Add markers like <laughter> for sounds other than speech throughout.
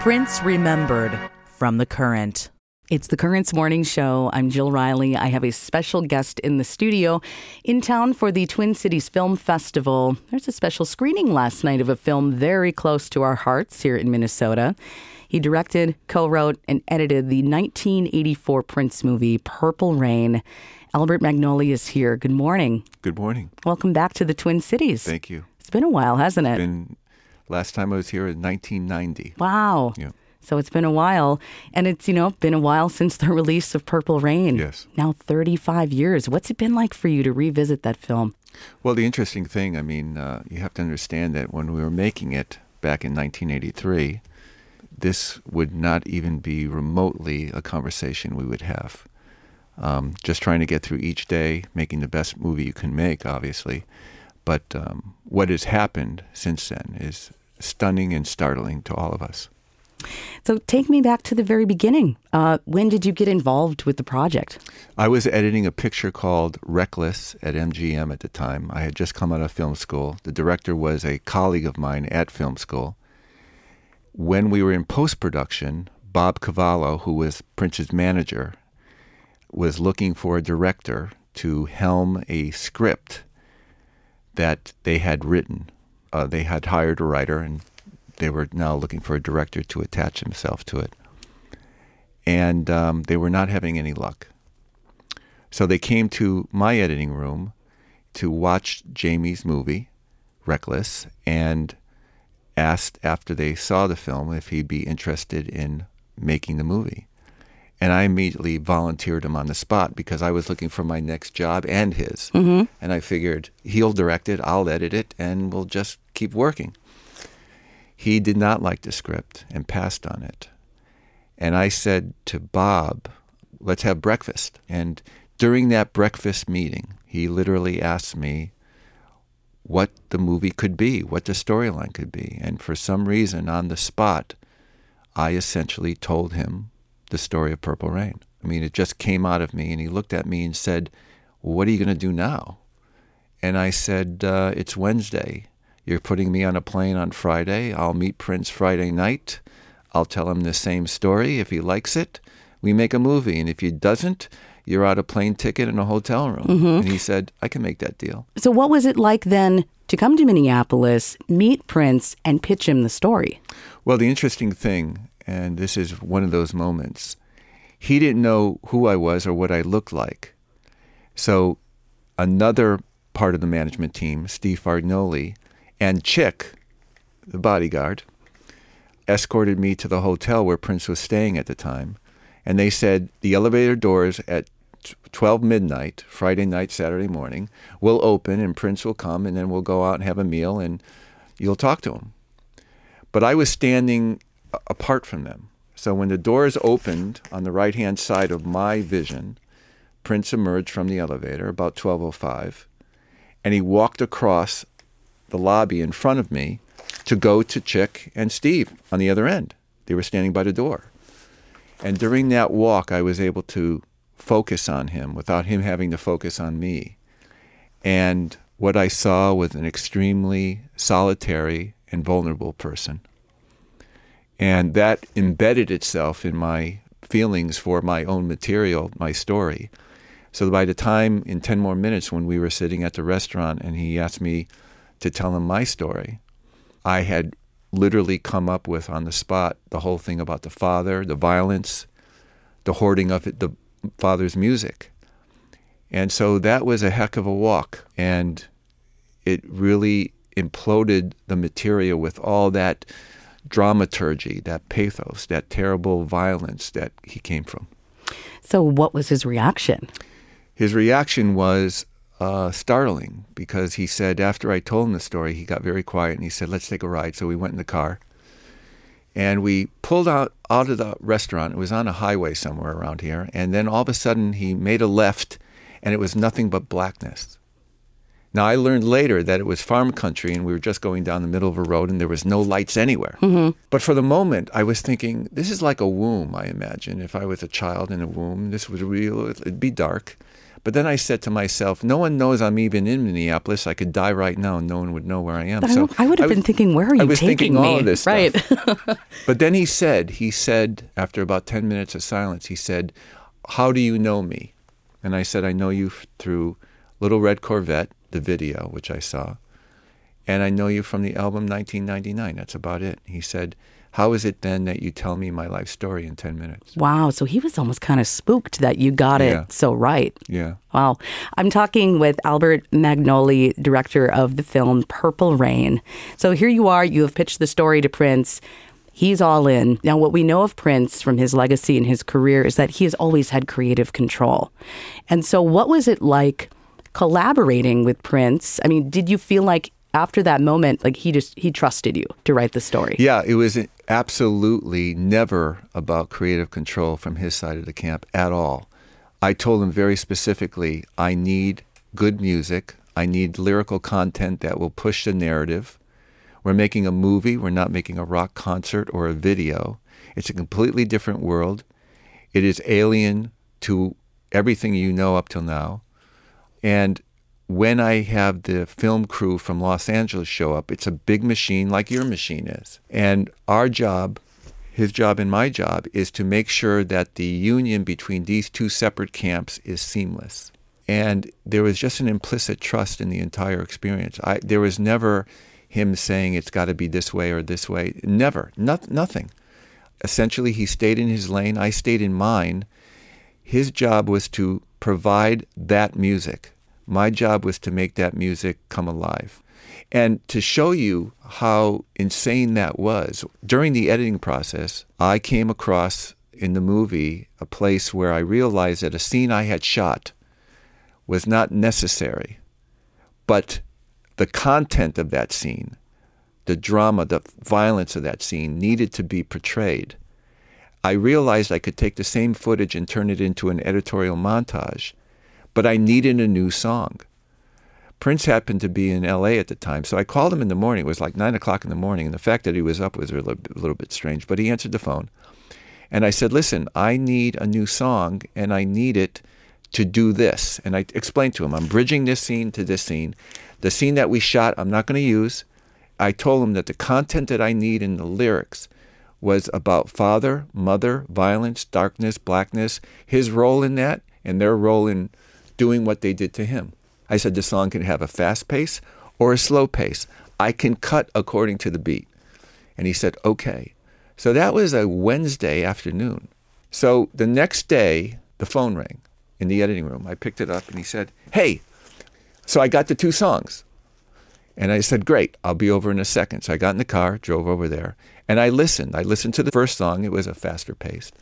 Prince Remembered from The Current. It's the Current's morning show. I'm Jill Riley. I have a special guest in the studio in town for the Twin Cities Film Festival. There's a special screening last night of a film very close to our hearts here in Minnesota. He directed, co wrote, and edited the 1984 Prince movie, Purple Rain. Albert Magnoli is here. Good morning. Good morning. Welcome back to the Twin Cities. Thank you. It's been a while, hasn't it? Been last time I was here in 1990. Wow. Yeah. So it's been a while. And it's, you know, been a while since the <laughs> release of Purple Rain. Yes. Now 35 years. What's it been like for you to revisit that film? Well, the interesting thing, I mean, uh, you have to understand that when we were making it back in 1983, this would not even be remotely a conversation we would have. Um, just trying to get through each day, making the best movie you can make, obviously. But um, what has happened since then is stunning and startling to all of us. So take me back to the very beginning. Uh, when did you get involved with the project? I was editing a picture called Reckless at MGM at the time. I had just come out of film school. The director was a colleague of mine at film school. When we were in post production, Bob Cavallo, who was Prince's manager, was looking for a director to helm a script that they had written. Uh, they had hired a writer, and they were now looking for a director to attach himself to it. And um, they were not having any luck. So they came to my editing room to watch Jamie's movie, Reckless, and asked after they saw the film if he'd be interested in making the movie. And I immediately volunteered him on the spot because I was looking for my next job and his. Mm-hmm. And I figured he'll direct it, I'll edit it, and we'll just keep working. He did not like the script and passed on it. And I said to Bob, let's have breakfast. And during that breakfast meeting, he literally asked me what the movie could be, what the storyline could be. And for some reason, on the spot, I essentially told him the story of Purple Rain. I mean, it just came out of me, and he looked at me and said, well, What are you going to do now? And I said, uh, It's Wednesday. You're putting me on a plane on Friday. I'll meet Prince Friday night. I'll tell him the same story. If he likes it, we make a movie. And if he doesn't, you're out a plane ticket and a hotel room. Mm-hmm. And he said, I can make that deal. So, what was it like then to come to Minneapolis, meet Prince, and pitch him the story? Well, the interesting thing, and this is one of those moments, he didn't know who I was or what I looked like. So, another part of the management team, Steve Fargnoli, and Chick, the bodyguard, escorted me to the hotel where Prince was staying at the time. And they said the elevator doors at 12 midnight, Friday night, Saturday morning, will open and Prince will come and then we'll go out and have a meal and you'll talk to him. But I was standing apart from them. So when the doors opened on the right hand side of my vision, Prince emerged from the elevator about 1205 and he walked across the lobby in front of me to go to Chick and Steve on the other end. They were standing by the door. And during that walk, I was able to focus on him without him having to focus on me. And what I saw was an extremely solitary and vulnerable person. And that embedded itself in my feelings for my own material, my story. So by the time, in 10 more minutes, when we were sitting at the restaurant and he asked me to tell him my story, I had literally come up with on the spot the whole thing about the father, the violence, the hoarding of it, the father's music. And so that was a heck of a walk. And it really imploded the material with all that dramaturgy, that pathos, that terrible violence that he came from. So, what was his reaction? His reaction was uh, startling because he said, after I told him the story, he got very quiet and he said, Let's take a ride. So we went in the car and we pulled out, out of the restaurant. It was on a highway somewhere around here. And then all of a sudden, he made a left and it was nothing but blackness. Now, I learned later that it was farm country and we were just going down the middle of a road and there was no lights anywhere. Mm-hmm. But for the moment, I was thinking, this is like a womb, I imagine. If I was a child in a womb, this was real, it'd be dark. But then I said to myself, no one knows I'm even in Minneapolis. I could die right now and no one would know where I am. But so I, would have been thinking, where are you I was taking thinking me? all of this right. <laughs> but then he said, he said, after about 10 minutes of silence, he said, how do you know me? And I said, I know you through Little Red Corvette, the video, which I saw. And I know you from the album 1999. That's about it. He said, how is it then that you tell me my life story in 10 minutes? Wow. So he was almost kind of spooked that you got Yeah. it so right. Yeah. Wow. I'm talking with Albert Magnoli, director of the film Purple Rain. So here you are, you have pitched the story to Prince. He's all in. Now, what we know of Prince from his legacy and his career is that he has always had creative control. And so, what was it like collaborating with Prince? I mean, did you feel like after that moment, like he just he trusted you to write the story? Yeah, it was absolutely never about creative control from his side of the camp at all. I told him very specifically I need good music, I need lyrical content that will push the narrative. We're making a movie, we're not making a rock concert or a video. It's a completely different world. It is alien to everything you know up till now. And when I have the film crew from Los Angeles show up, it's a big machine like your machine is. And our job, his job and my job, is to make sure that the union between these two separate camps is seamless. And there was just an implicit trust in the entire experience. I, there was never him saying it's got to be this way or this way. Never. No, nothing. Essentially, he stayed in his lane. I stayed in mine. His job was to provide that music. My job was to make that music come alive. And to show you how insane that was, during the editing process, I came across in the movie a place where I realized that a scene I had shot was not necessary, but the content of that scene, the drama, the violence of that scene needed to be portrayed. I realized I could take the same footage and turn it into an editorial montage, but I needed a new song. Prince happened to be in LA at the time, so I called him in the morning. It was like nine o'clock in the morning, and the fact that he was up was a little, a little bit strange, but he answered the phone. And I said, Listen, I need a new song, and I need it to do this. And I explained to him, I'm bridging this scene to this scene. The scene that we shot, I'm not going to use. I told him that the content that I need in the lyrics was about father, mother, violence, darkness, blackness, his role in that, and their role in doing what they did to him. I said the song can have a fast pace or a slow pace. I can cut according to the beat. And he said, okay. So that was a Wednesday afternoon. So the next day, the phone rang in the editing room. I picked it up and he said, hey. So I got the two songs. And I said, great, I'll be over in a second. So I got in the car, drove over there, and I listened. I listened to the first song, it was a faster pace.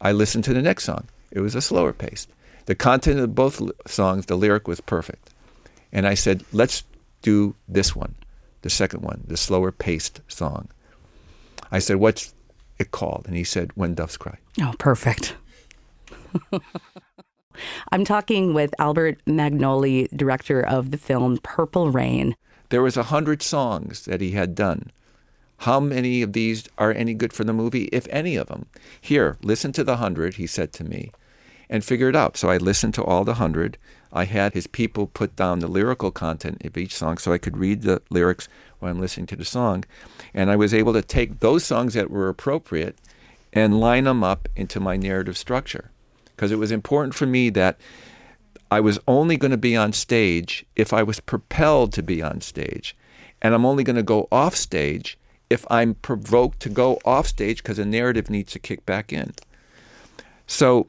I listened to the next song, it was a slower pace. The content of both songs, the lyric was perfect. And I said, let's do this one, the second one, the slower paced song. I said, what's it called? And he said, When Doves Cry. Oh, perfect. <laughs> I'm talking with Albert Magnoli, director of the film Purple Rain. There was a hundred songs that he had done. How many of these are any good for the movie, if any of them? Here, listen to the hundred, he said to me, and figure it out. So I listened to all the hundred. I had his people put down the lyrical content of each song so I could read the lyrics while I'm listening to the song. And I was able to take those songs that were appropriate and line them up into my narrative structure. Because it was important for me that I was only going to be on stage if I was propelled to be on stage. And I'm only going to go off stage if I'm provoked to go off stage because a narrative needs to kick back in. So,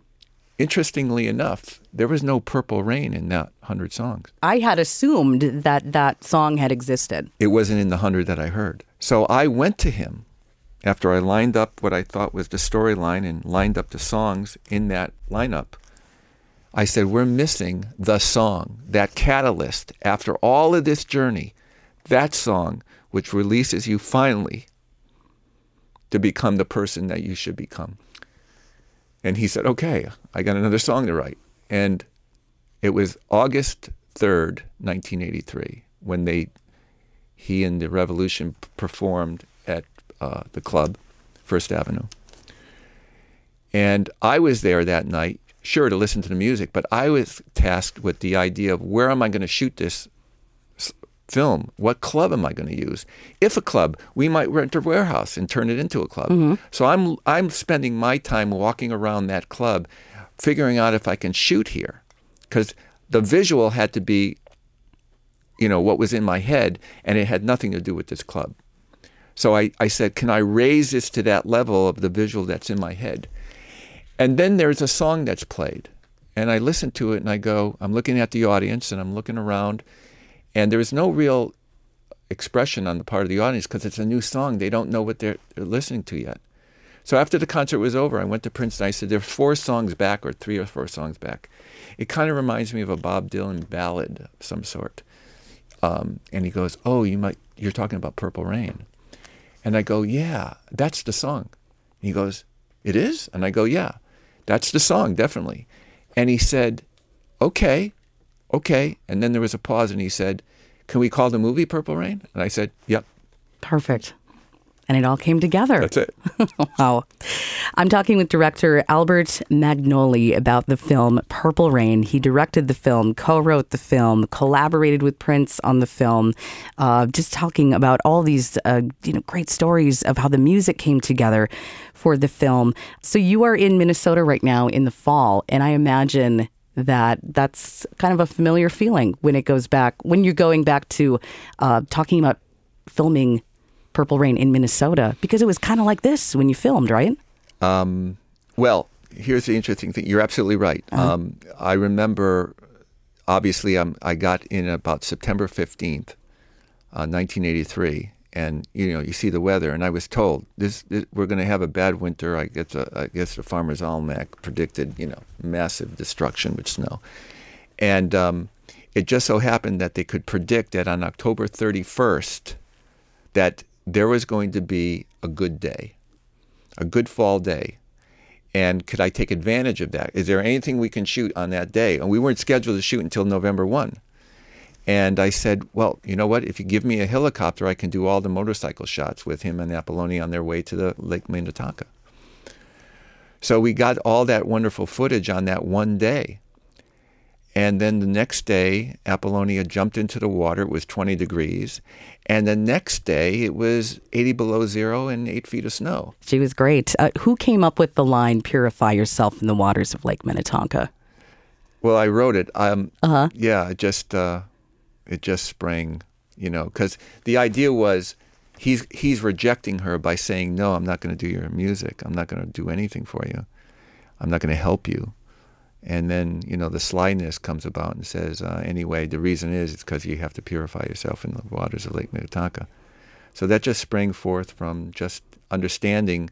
interestingly enough, there was no Purple Rain in that 100 songs. I had assumed that that song had existed. It wasn't in the 100 that I heard. So I went to him after I lined up what I thought was the storyline and lined up the songs in that lineup. I said, We're missing the song, that catalyst after all of this journey, that song which releases you finally to become the person that you should become. And he said, Okay, I got another song to write. And it was August 3rd, 1983, when they, he and the Revolution performed at uh, the club, First Avenue. And I was there that night sure to listen to the music, but I was tasked with the idea of where am I going to shoot this film? What club am I going to use? If a club, we might rent a warehouse and turn it into a club. Mm-hmm. So I'm I'm spending my time walking around that club, figuring out if I can shoot here, because the visual had to be, you know, what was in my head, and it had nothing to do with this club. So I, I said, can I raise this to that level of the visual that's in my head? And then there's a song that's played. And I listen to it and I go, I'm looking at the audience and I'm looking around. And there's no real expression on the part of the audience because it's a new song. They don't know what they're, they're listening to yet. So after the concert was over, I went to Prince and I said, There are four songs back, or three or four songs back. It kind of reminds me of a Bob Dylan ballad of some sort. Um, and he goes, Oh, you might, you're talking about Purple Rain. And I go, Yeah, that's the song. He goes, It is? And I go, Yeah, that's the song, definitely. And he said, Okay, okay. And then there was a pause and he said, Can we call the movie Purple Rain? And I said, Yep, Perfect. And it all came together. that's it. <laughs> wow. I'm talking with director Albert Magnoli about the film Purple Rain. He directed the film, co wrote the film, collaborated with Prince on the film, uh, just talking about all these uh, you know, great stories of how the music came together for the film. So you are in Minnesota right now in the fall, and I imagine that that's kind of a familiar feeling when it goes back, when you're going back to uh, talking about filming Purple Rain in Minnesota because it was kind of like this when you filmed, right? Well, here's the interesting thing. You're absolutely right. Um, I remember, obviously, I'm, I got in about September 15th, uh, 1983. And you know, you see the weather, and I was told this, this we're going to have a bad winter. I guess, uh, I guess the Farmer's Almanac predicted, you know, massive destruction with snow, and um, it just so happened that they could predict that on October 31st, that there was going to be a good day, a good fall day, and could I take advantage of that? Is there anything we can shoot on that day? And we weren't scheduled to shoot until November 1. And I said, well, you know what? If you give me a helicopter, I can do all the motorcycle shots with him and Apollonia on their way to the Lake Minnetonka. So we got all that wonderful footage on that one day. And then the next day, Apollonia jumped into the water. It was 20 degrees. And the next day, it was 80 below zero and eight feet of snow. She was great. Uh, who came up with the line "Purify yourself in the waters of Lake Minnetonka"? Well, I wrote it. Um, Uh-huh. Yeah, it just uh, it just sprang, you know, because the idea was he's he's rejecting her by saying, "No, I'm not going to do your music. I'm not going to do anything for you. I'm not going to help you." And then you know the slyness comes about and says, uh, "Anyway, the reason is it's because you have to purify yourself in the waters of Lake Minnetonka." So that just sprang forth from just understanding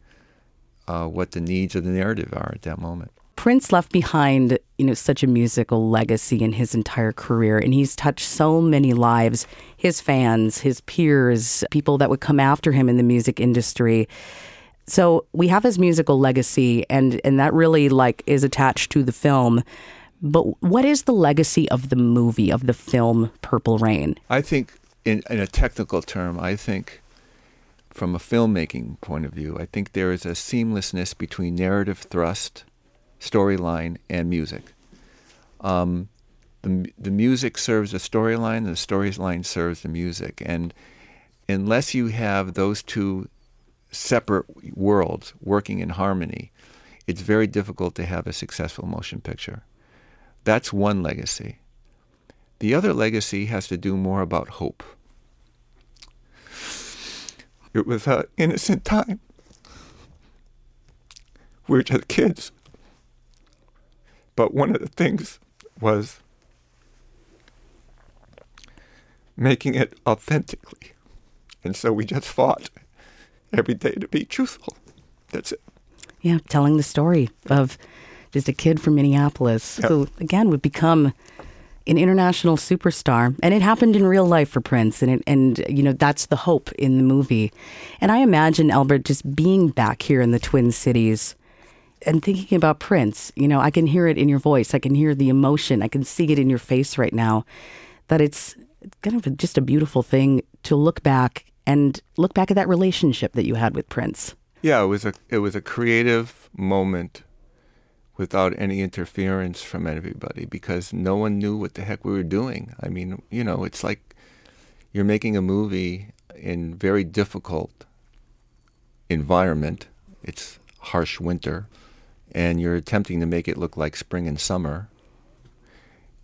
uh, what the needs of the narrative are at that moment. Prince left behind, you know, such a musical legacy in his entire career, and he's touched so many lives. His fans, his peers, people that would come after him in the music industry. So we have his musical legacy, and and that really like is attached to the film. But what is the legacy of the movie of the film Purple Rain? I think, in, in a technical term, I think from a filmmaking point of view, I think there is a seamlessness between narrative thrust, storyline, and music. Um, the, the music serves the storyline, the storyline serves the music. And unless you have those two separate worlds working in harmony, it's very difficult to have a successful motion picture. That's one legacy. The other legacy has to do more about hope. It was an innocent time. We were just kids. But one of the things was making it authentically. And so we just fought every day to be truthful. That's it. Yeah, telling the story of just a kid from Minneapolis Yeah. who, again, would become an international superstar. And it happened in real life for Prince. And, it, and, you know, that's the hope in the movie. And I imagine, Albert, just being back here in the Twin Cities and thinking about Prince, you know, I can hear it in your voice. I can hear the emotion. I can see it in your face right now. That it's kind of just a beautiful thing to look back and look back at that relationship that you had with Prince. Yeah, it was a it was a creative moment without any interference from anybody because no one knew what the heck we were doing. I mean, you know, it's like you're making a movie in very difficult environment. It's harsh winter, and you're attempting to make it look like spring and summer.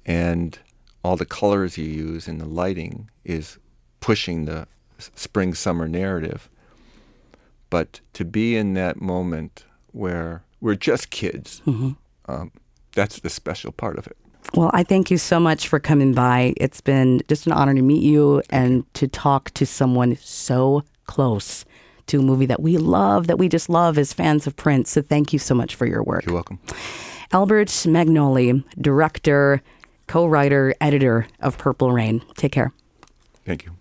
And all the colors you use and the lighting is pushing the spring summer narrative. But to be in that moment where we're just kids. Mm-hmm. Um, that's the special part of it. Well, I thank you so much for coming by. It's been just an honor to meet you and to talk to someone so close to a movie that we love, that we just love as fans of Prince. So thank you so much for your work. You're welcome. Albert Magnoli, director, co writer, editor of Purple Rain. Take care. Thank you.